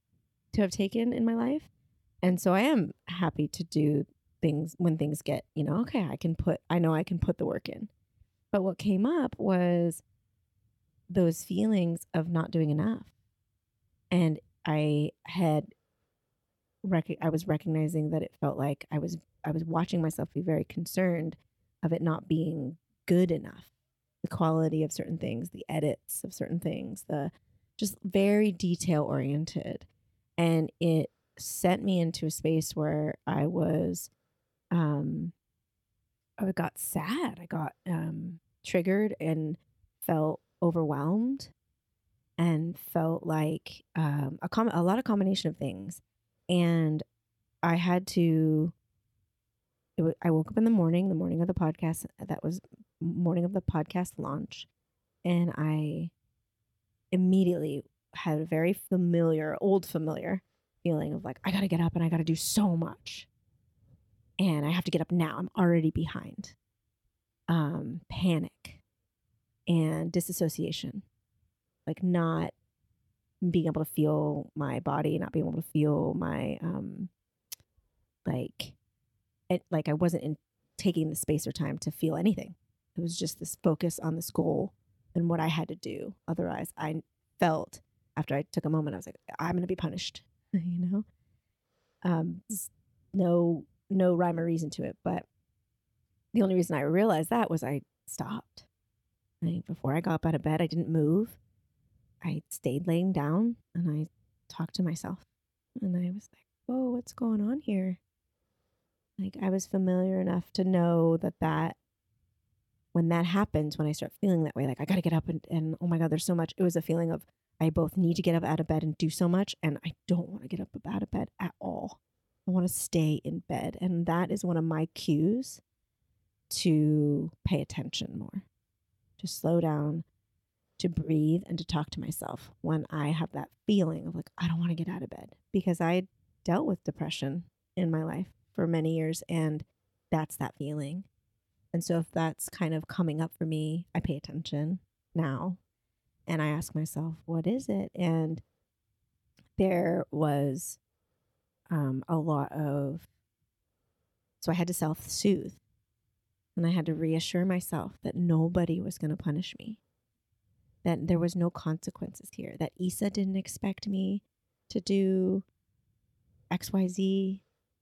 to have taken in my life. And so I am happy to do things when things get, you know, okay, I can put I know I can put the work in. But what came up was those feelings of not doing enough. And I had rec- I was recognizing that it felt like I was I was watching myself be very concerned of it not being good enough. The quality of certain things, the edits of certain things, the just very detail oriented. And it sent me into a space where I was um I got sad. I got um triggered and felt overwhelmed and felt like um, a, com- a lot of combination of things. And I had to, I woke up in the morning, the morning of the podcast, that was morning of the podcast launch. And I immediately had a very familiar, old familiar feeling of like, I got to get up and I got to do so much. And I have to get up now. I'm already behind. Um, panic and disassociation, like not being able to feel my body, not being able to feel my um like it like I wasn't in taking the space or time to feel anything. It was just this focus on this goal and what I had to do. Otherwise, I felt after I took a moment, I was like, I'm gonna be punished, you know. Um, no, no rhyme or reason to it, but the only reason I realized that was I stopped. I, before I got up out of bed, I didn't move. I stayed laying down and I talked to myself. And I was like, whoa, what's going on here? Like, I was familiar enough to know that that, when that happens, when I start feeling that way, like, I got to get up and, and, oh my God, there's so much. It was a feeling of, I both need to get up out of bed and do so much, and I don't want to get up out of bed at all. I want to stay in bed. And that is one of my cues to pay attention more, to slow down, to breathe and to talk to myself when I have that feeling of like, I don't want to get out of bed because I dealt with depression in my life for many years and that's that feeling. And so if that's kind of coming up for me, I pay attention now and I ask myself, what is it? And there was um, a lot of, so I had to self soothe and I had to reassure myself that nobody was going to punish me that there was no consequences here, that Isa didn't expect me to do XYZ,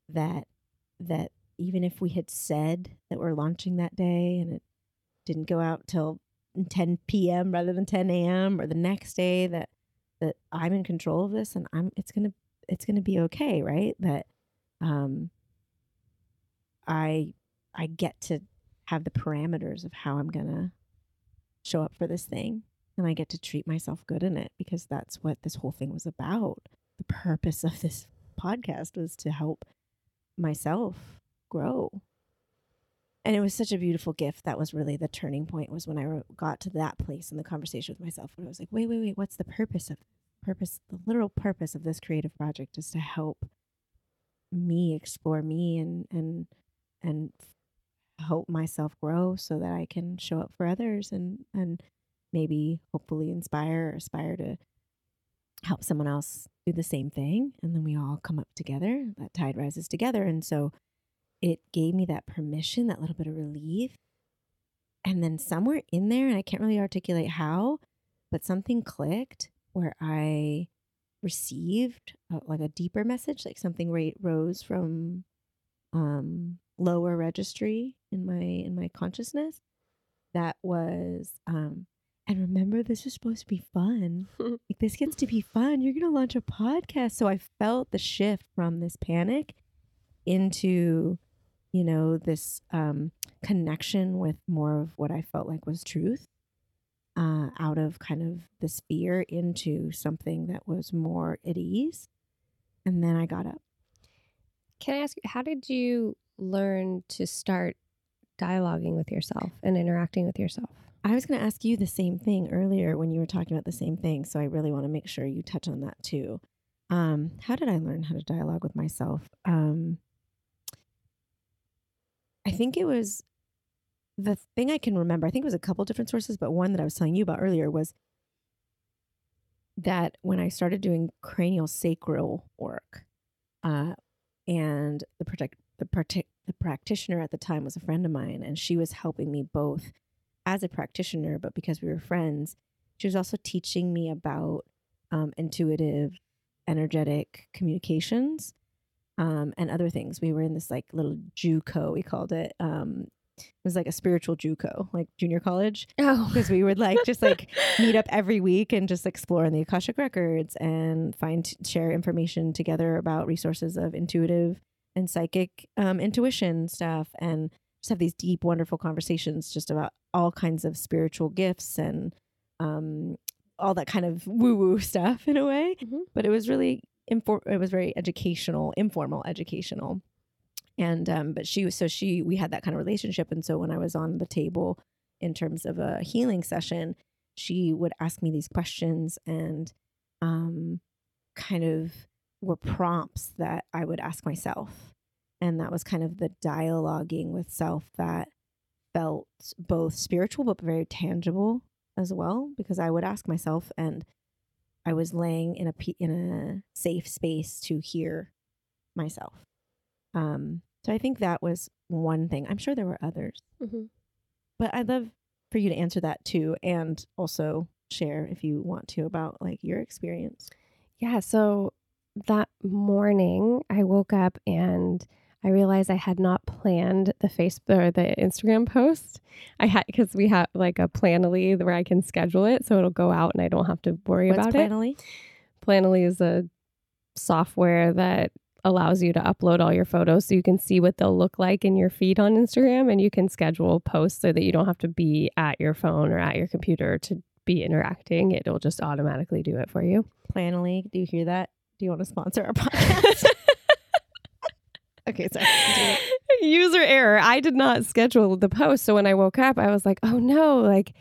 that that even if we had said that we're launching that day and it didn't go out till 10 p.m. rather than 10 a.m. or the next day that that I'm in control of this and I'm it's gonna it's gonna be okay, right? That um I I get to have the parameters of how I'm gonna show up for this thing and I get to treat myself good in it because that's what this whole thing was about. The purpose of this podcast was to help myself grow. And it was such a beautiful gift. That was really the turning point was when I got to that place in the conversation with myself where I was like, wait, wait, wait, what's the purpose of purpose? The literal purpose of this creative project is to help me explore me and and and help myself grow so that I can show up for others and and maybe hopefully inspire or aspire to help someone else do the same thing. And then we all come up together. That tide rises together. And so it gave me that permission, that little bit of relief. And then somewhere in there, and I can't really articulate how, but something clicked where I received a, like a deeper message, like something right rose from um, lower registry in my in my consciousness that was um, and remember, this is supposed to be fun. like, this gets to be fun. You're going to launch a podcast. So I felt the shift from this panic into, you know, this um, connection with more of what I felt like was truth, uh, out of kind of this fear into something that was more at ease. And then I got up. Can I ask you, how did you learn to start dialoguing with yourself and interacting with yourself? I was going to ask you the same thing earlier when you were talking about the same thing. So I really want to make sure you touch on that too. Um, how did I learn how to dialogue with myself? Um, I think it was the thing I can remember. I think it was a couple different sources, but one that I was telling you about earlier was that when I started doing cranial sacral work, uh, and the protect the, the practitioner at the time was a friend of mine, and she was helping me both as a practitioner, but because we were friends, she was also teaching me about um, intuitive, energetic communications um, and other things. We were in this like little JUCO, we called it. Um, it was like a spiritual JUCO, like junior college. Oh, because we would like just like meet up every week and just explore in the Akashic records and find share information together about resources of intuitive and psychic um, intuition stuff and just have these deep, wonderful conversations just about all kinds of spiritual gifts and um, all that kind of woo woo stuff in a way. Mhm. But it was really infor- it was very educational, informal educational. And um, but she was so she we had that kind of relationship. And so when I was on the table in terms of a healing session, she would ask me these questions and um, kind of were prompts that I would ask myself. And that was kind of the dialoguing with self that felt both spiritual but very tangible as well because I would ask myself and I was laying in a in a safe space to hear myself. Um so I think that was one thing. I'm sure there were others, Mhm. but I'd love for you to answer that too and also share if you want to about like your experience. Yeah. So that morning, I woke up and I realized I had not planned the Facebook or the Instagram post. I had because we have like a Planoly where I can schedule it, so it'll go out and I don't have to worry What's about finally? it. Planoly is a software that allows you to upload all your photos so you can see what they'll look like in your feed on Instagram and you can schedule posts so that you don't have to be at your phone or at your computer to be interacting. It'll just automatically do it for you. Planoly, do you hear that? Do you want to sponsor our podcast? Okay, sorry. User error. I did not schedule the post. So when I woke up, I was like, oh no, like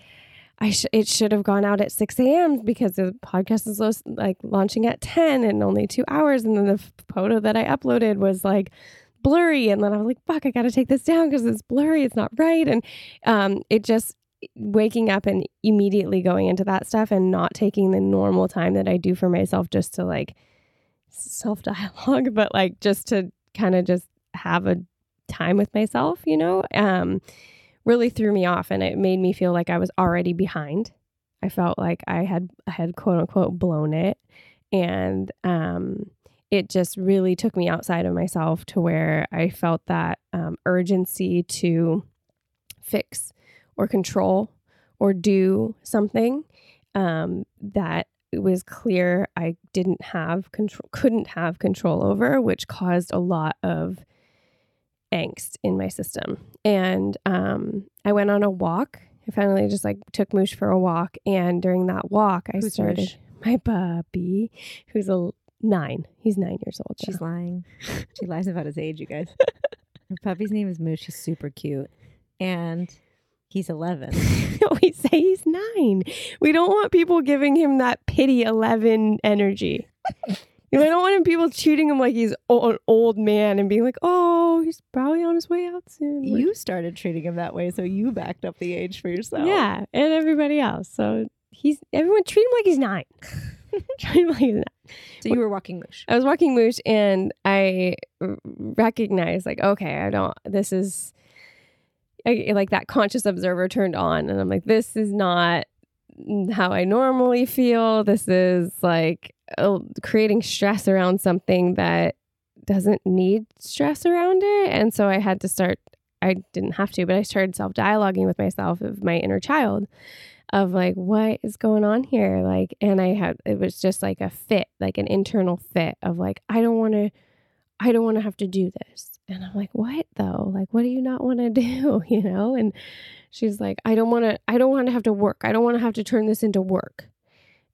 I sh- it should have gone out at 6 a.m. because the podcast is like launching at 10 and only two hours. And then the photo that I uploaded was like blurry. And then I was like, fuck, I got to take this down because it's blurry. It's not right. And um, it just, waking up and immediately going into that stuff and not taking the normal time that I do for myself just to like self dialogue, but like just to kind of just have a time with myself, you know, um, really threw me off and it made me feel like I was already behind. I felt like I had I had quote unquote blown it. And um it just really took me outside of myself to where I felt that um, urgency to fix or control or do something um, that it was clear I didn't have control, couldn't have control over, which caused a lot of angst in my system. And um, I went on a walk. I finally just like took Moosh for a walk, and during that walk, I Who's started Moosh? my puppy, who's a nine. He's nine years old. She's now. lying. She lies about his age, you guys. Her puppy's name is Moosh. She's super cute. And he's 11. we say he's nine. We don't want people giving him that pity 11 energy. You know, I don't want him people treating him like he's o- an old man and being like, oh, he's probably on his way out soon. We're- You started treating him that way, so you backed up the age for yourself. Yeah, and everybody else. So he's, everyone treat him like he's nine. treat him like he's nine. So you were walking Moosh. I was walking Moosh and I r- recognized, like, okay, I don't, this is I, like that conscious observer turned on. And I'm like, this is not how I normally feel. This is like uh, creating stress around something that doesn't need stress around it. And so I had to start, I didn't have to, but I started self dialoguing with myself of my inner child of like what is going on here like and i had it was just like a fit like an internal fit of like i don't want to i don't want to have to do this and i'm like what though like what do you not want to do you know and she's like i don't want to i don't want to have to work i don't want to have to turn this into work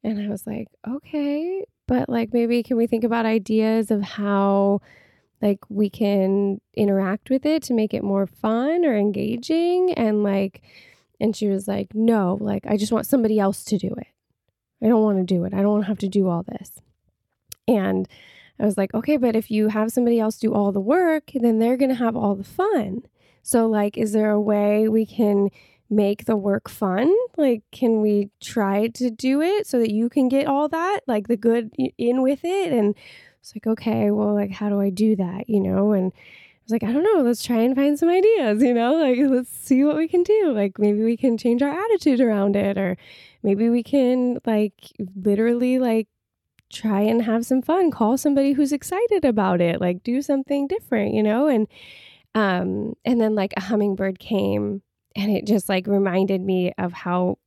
and i was like okay but like maybe can we think about ideas of how like we can interact with it to make it more fun or engaging and like and she was like, No, like, I just want somebody else to do it. I don't want to do it. I don't want to have to do all this. And I was like, Okay, but if you have somebody else do all the work, then they're going to have all the fun. So, like, is there a way we can make the work fun? Like, can we try to do it so that you can get all that, like, the good in with it? And it's like, Okay, well, like, how do I do that? You know? And I was like, I don't know, let's try and find some ideas, you know, like let's see what we can do. Like maybe we can change our attitude around it, or maybe we can like literally like try and have some fun, call somebody who's excited about it, like do something different, you know? And um and then like a hummingbird came and it just like reminded me of how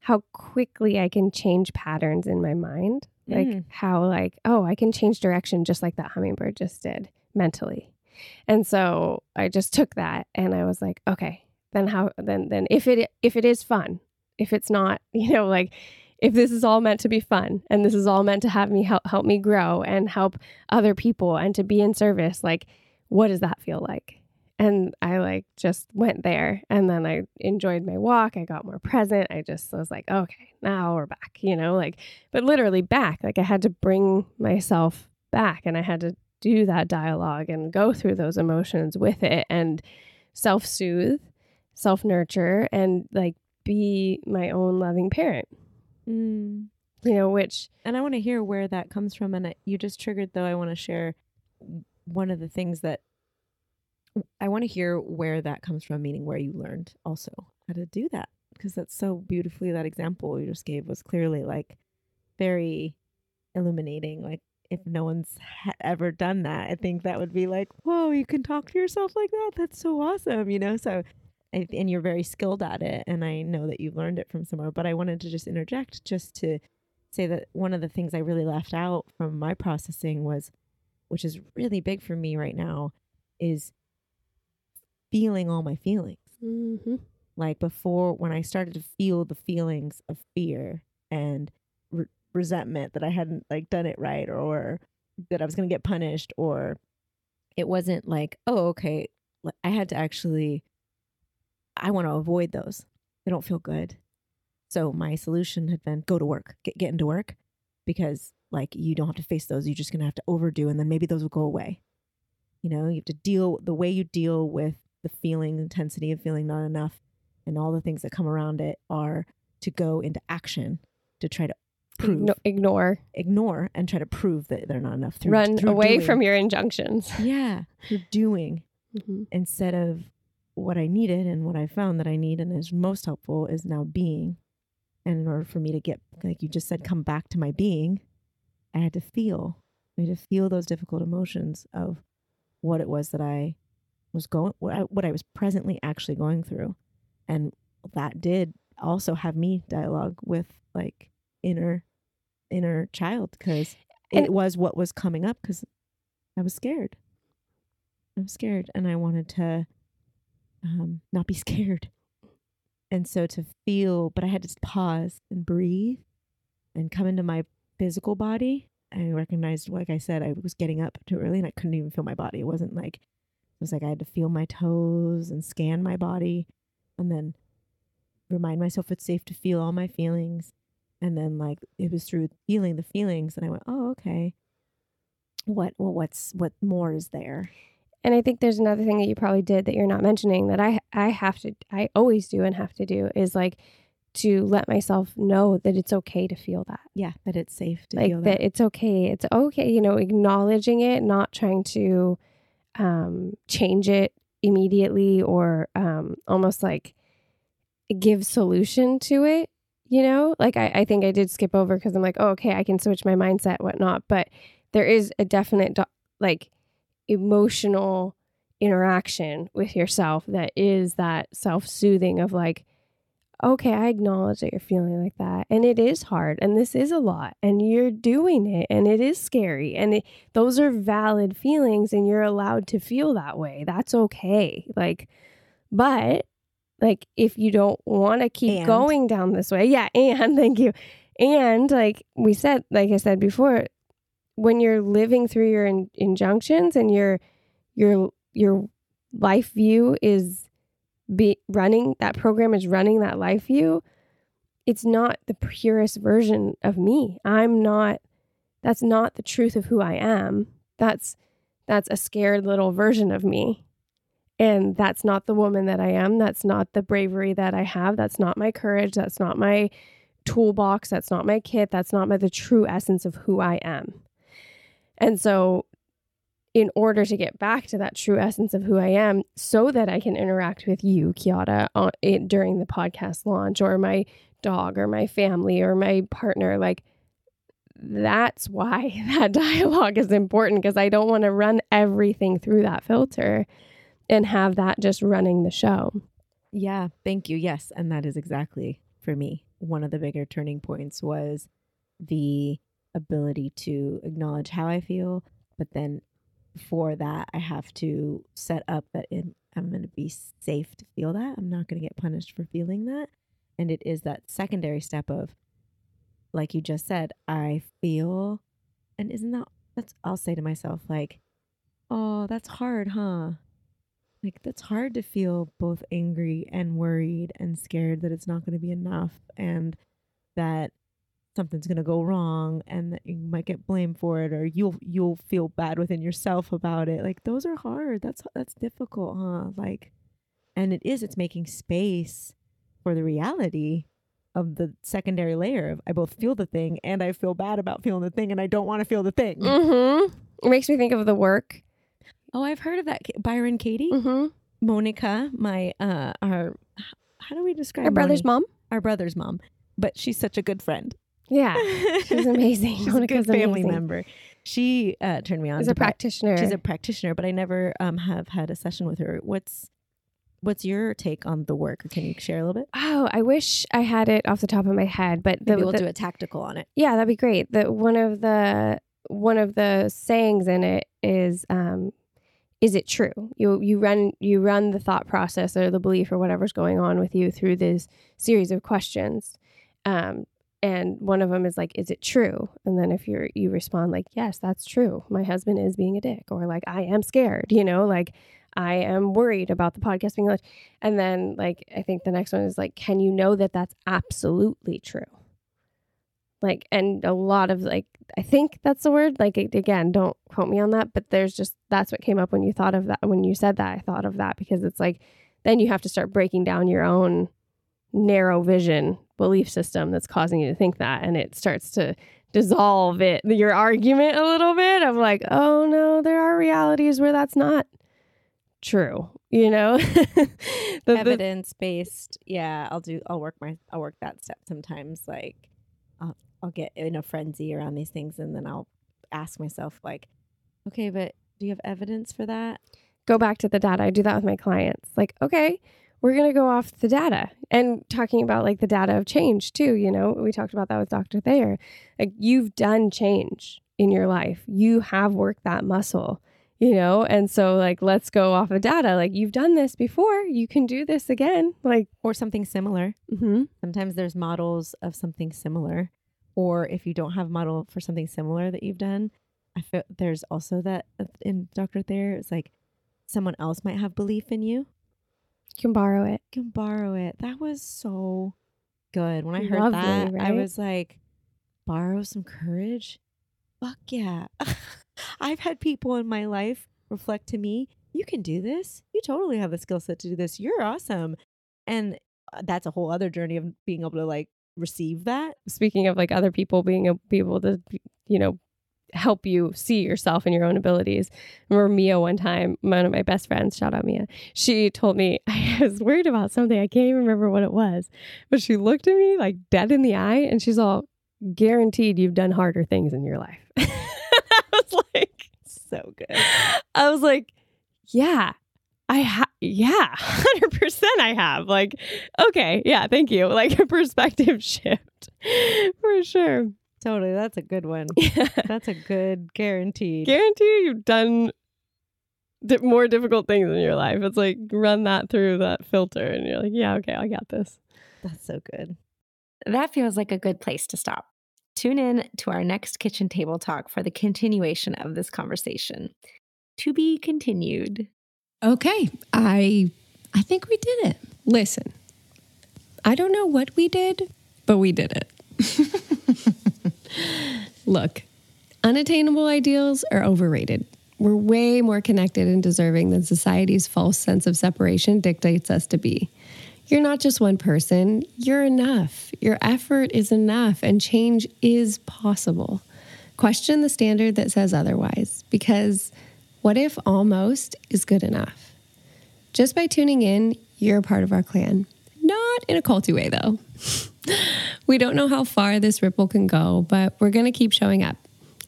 how quickly I can change patterns in my mind. Like Mm. how like, oh, I can change direction just like that hummingbird just did mentally. And so I just took that and I was like, okay, then how then then if it if it is fun, if it's not, you know, like if this is all meant to be fun and this is all meant to have me help help me grow and help other people and to be in service, like what does that feel like? And I like just went there and then I enjoyed my walk. I got more present. I just was like, okay, now we're back, you know, like, but literally back. Like I had to bring myself back and I had to do that dialogue and go through those emotions with it and self soothe, self nurture, and like be my own loving parent, Mm. you know, which And I want to hear where that comes from. And I, you just triggered, though, I want to share one of the things that I want to hear where that comes from, meaning where you learned also how to do that. Because that's so beautifully, that example you just gave was clearly like very illuminating. Like, if no one's ha- ever done that, I think that would be like, whoa, you can talk to yourself like that. That's so awesome, you know? So, and you're very skilled at it. And I know that you've learned it from somewhere. But I wanted to just interject just to say that one of the things I really left out from my processing was, which is really big for me right now, is feeling all my feelings. mhm. Like before, when I started to feel the feelings of fear and re- resentment that I hadn't like done it right or that I was going to get punished or it wasn't like, oh, okay, I had to actually, I want to avoid those. They don't feel good. So my solution had been go to work, get, get into work because like you don't have to face those. You're just going to have to overdo and then maybe those will go away. You know, you have to deal the way you deal with the feeling intensity of feeling not enough and all the things that come around it are to go into action to try to prove Igno- ignore, ignore and try to prove that they're not enough through run through away doing. from your injunctions. yeah through doing Mhm. instead of what I needed and what I found that I need and is most helpful is now being. And in order for me to get, like you just said, come back to my being, I had to feel. I had to feel those difficult emotions of what it was that I was going, what I, what I was presently actually going through. And that did also have me dialogue with like inner, inner child because it was what was coming up because I was scared. I was scared and I wanted to um, not be scared. And so to feel, but I had to pause and breathe and come into my physical body. I recognized, like I said, I was getting up too early and I couldn't even feel my body. It wasn't like, it was like I had to feel my toes and scan my body and then remind myself it's safe to feel all my feelings. And then, like, it was through feeling the feelings that I went, oh, okay. What, well, what's, what more is there? And I think there's another thing that you probably did that you're not mentioning that I I have to I always do and have to do is like to let myself know that it's okay to feel that. Yeah, that it's safe to like feel that. that. it's okay. It's okay, you know, acknowledging it, not trying to um change it immediately or um almost like give solution to it, you know? Like I, I think I did skip over because I'm like, oh, okay, I can switch my mindset, whatnot. But there is a definite do- like emotional interaction with yourself that is that self-soothing of like okay i acknowledge that you're feeling like that and it is hard and this is a lot and you're doing it and it is scary and it, those are valid feelings and you're allowed to feel that way that's okay like but like if you don't want to keep And. going down this way yeah and thank you and like we said like i said before when you're living through your in- injunctions and your your your life view is be running that program is running that life view it's not the purest version of me. I'm not that's not the truth of who i am. That's that's a scared little version of me. And that's not the woman that i am. That's not the bravery that i have. That's not my courage. That's not my toolbox. That's not my kit. That's not my the true essence of who i am and so in order to get back to that true essence of who I am, so that I can interact with you, Chiara, on, uh, it, during the podcast launch, or my dog, or my family, or my partner. Like, that's why that dialogue is important because I don't want to run everything through that filter and have that just running the show. Yeah, thank you. Yes, and that is exactly for me. One of the bigger turning points was the ability to acknowledge how I feel, but then for that, I have to set up that I'm going to be safe to feel that. I'm not going to get punished for feeling that. And it is that secondary step of, like you just said, I feel, and isn't that, that's, I'll say to myself, like, oh, that's hard, huh? Like, that's hard to feel both angry and worried and scared that it's not going to be enough and that something's going to go wrong and that you might get blamed for it or you'll you'll feel bad within yourself about it like those are hard that's that's difficult huh like and it is it's making space for the reality of the secondary layer of I both feel the thing and I feel bad about feeling the thing and I don't want to feel the thing. Mm-hmm. It makes me think of the work. Oh, I've heard of that. Byron Katie, Mm-hmm. Monica, my uh, our how do we describe Our brother's Moni? mom. Our brother's mom, but she's such a good friend. Yeah, she's amazing. she's a good family amazing. member. She uh, turned me on. She's a practitioner. She's a practitioner, but I never um, have had a session with her. What's what's your take on the work? Can you share a little bit? oh, I wish I had it off the top of my head, but the, Maybe we'll the- do a tactical on it. yeah, that'd be great. The one of the one of the sayings in it is um is it true? You you run you run the thought process or the belief or whatever's going on with you through this series of questions. Um and one of them is like is it true? And then if you're you respond like yes, that's true. My husband is being a dick or like I am scared, you know, like I am worried about the podcast being launched. And then like I think the next one is like can you know that that's absolutely true? like and a lot of like i think that's the word like again don't quote me on that but there's just that's what came up when you thought of that when you said that i thought of that because it's like then you have to start breaking down your own narrow vision belief system that's causing you to think that and it starts to dissolve it your argument a little bit of like oh no there are realities where that's not true you know The- Evidence based. Yeah, I'll do. I'll work my. I'll work that step sometimes. Like, I'll I'll get in a frenzy around these things, and then I'll ask myself like, okay, but do you have evidence for that? go back to the data. I do that with my clients. Like, okay, we're going to go off the data and talking about like the data of change too. You know, we talked about that with Dr. Thayer. Like, you've done change in your life, you have worked that muscle, you know, and so like, let's go off of data. Like, you've done this before, you can do this again. Like, Or something similar. mhm. Sometimes there's models of something similar, or if you don't have a model for something similar that you've done, I feel there's also that uh, in Dr. Thayer. It's like someone else might have belief in you. You can borrow it. You can borrow it. That was so good. When I heard Lovely, that, I was like, borrow some courage. Fuck yeah. I've had people in my life reflect to me, you can do this. You totally have the skill set to do this. You're awesome. And uh, that's a whole other journey of being able to like receive that. Speaking of like other people being able, be able to, you know, help you see yourself and your own abilities. I remember Mia one time, one of my best friends, shout out Mia, she told me I was worried about something. I can't even remember what it was, but she looked at me like dead in the eye and she's all, guaranteed you've done harder things in your life. I was like, So good. I was like, yeah, I have, yeah, 100% I have. Like, okay, yeah, thank you. Like a perspective shift for sure. Totally. That's a good one. That's a good guarantee. Guarantee you've done di- more difficult things in your life. It's like run that through that filter and you're like, yeah, okay, I got this. That's so good. That feels like a good place to stop. Tune in to our next kitchen table talk for the continuation of this conversation. To be continued. Okay, I I think we did it. Listen, I don't know what we did, But we did it. Look, unattainable ideals are overrated. We're way more connected and deserving than society's false sense of separation dictates us to be. You're not just one person, you're enough. Your effort is enough, and change is possible. Question the standard that says otherwise, because What if almost is good enough? Just by tuning in, you're a part of our clan. Not in a culty way, though. we don't know how far this ripple can go, but we're going to keep showing up.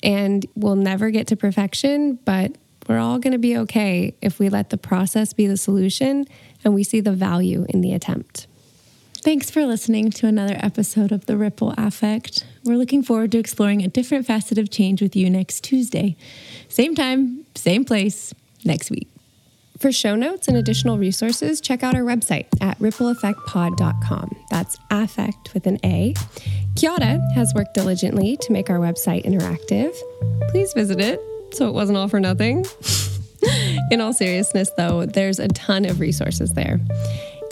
And we'll never get to perfection, but we're all going to be okay if we let the process be the solution and we see the value in the attempt. Thanks for listening to another episode of The Ripple Affect. We're looking forward to exploring a different facet of change with you next Tuesday. Same time, same place, next week. For show notes and additional resources, check out our website at rippleaffectpod.com. That's affect with an A. Chiara has worked diligently to make our website interactive. Please visit it so it wasn't all for nothing. In all seriousness, though, there's a ton of resources there.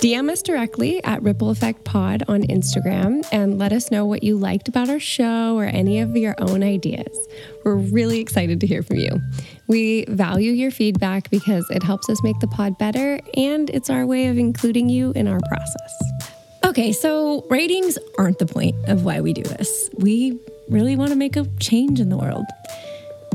DM us directly at Ripple Affect Pod on Instagram and let us know what you liked about our show or any of your own ideas. We're really excited to hear from you. We value your feedback because it helps us make the pod better and it's our way of including you in our process. Okay, so ratings aren't the point of why we do this. We really want to make a change in the world.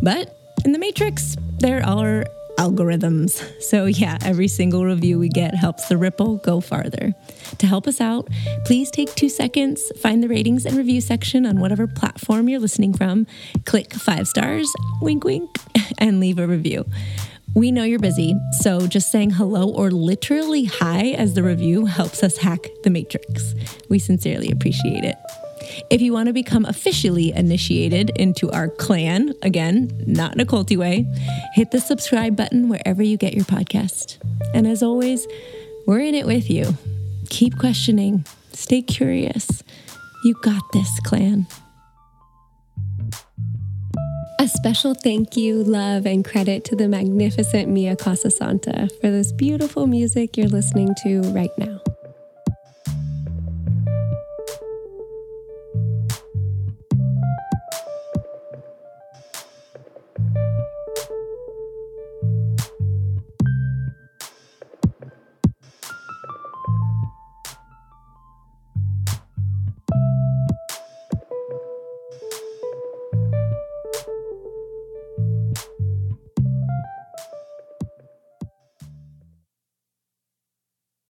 But in the Matrix, there are algorithms. So, yeah, every single review we get helps the ripple go farther. To help us out, please take two seconds, find the ratings and review section on whatever platform you're listening from, click five stars, wink, wink, and leave a review. We know you're busy, so just saying hello or literally hi as the review helps us hack the matrix. We sincerely appreciate it. If you want to become officially initiated into our clan, again, not in a culty way, hit the subscribe button wherever you get your podcast. And as always, we're in it with you. Keep questioning, stay curious. You got this, clan. A special thank you, love, and credit to the magnificent Mia Casasanta for this beautiful music you're listening to right now.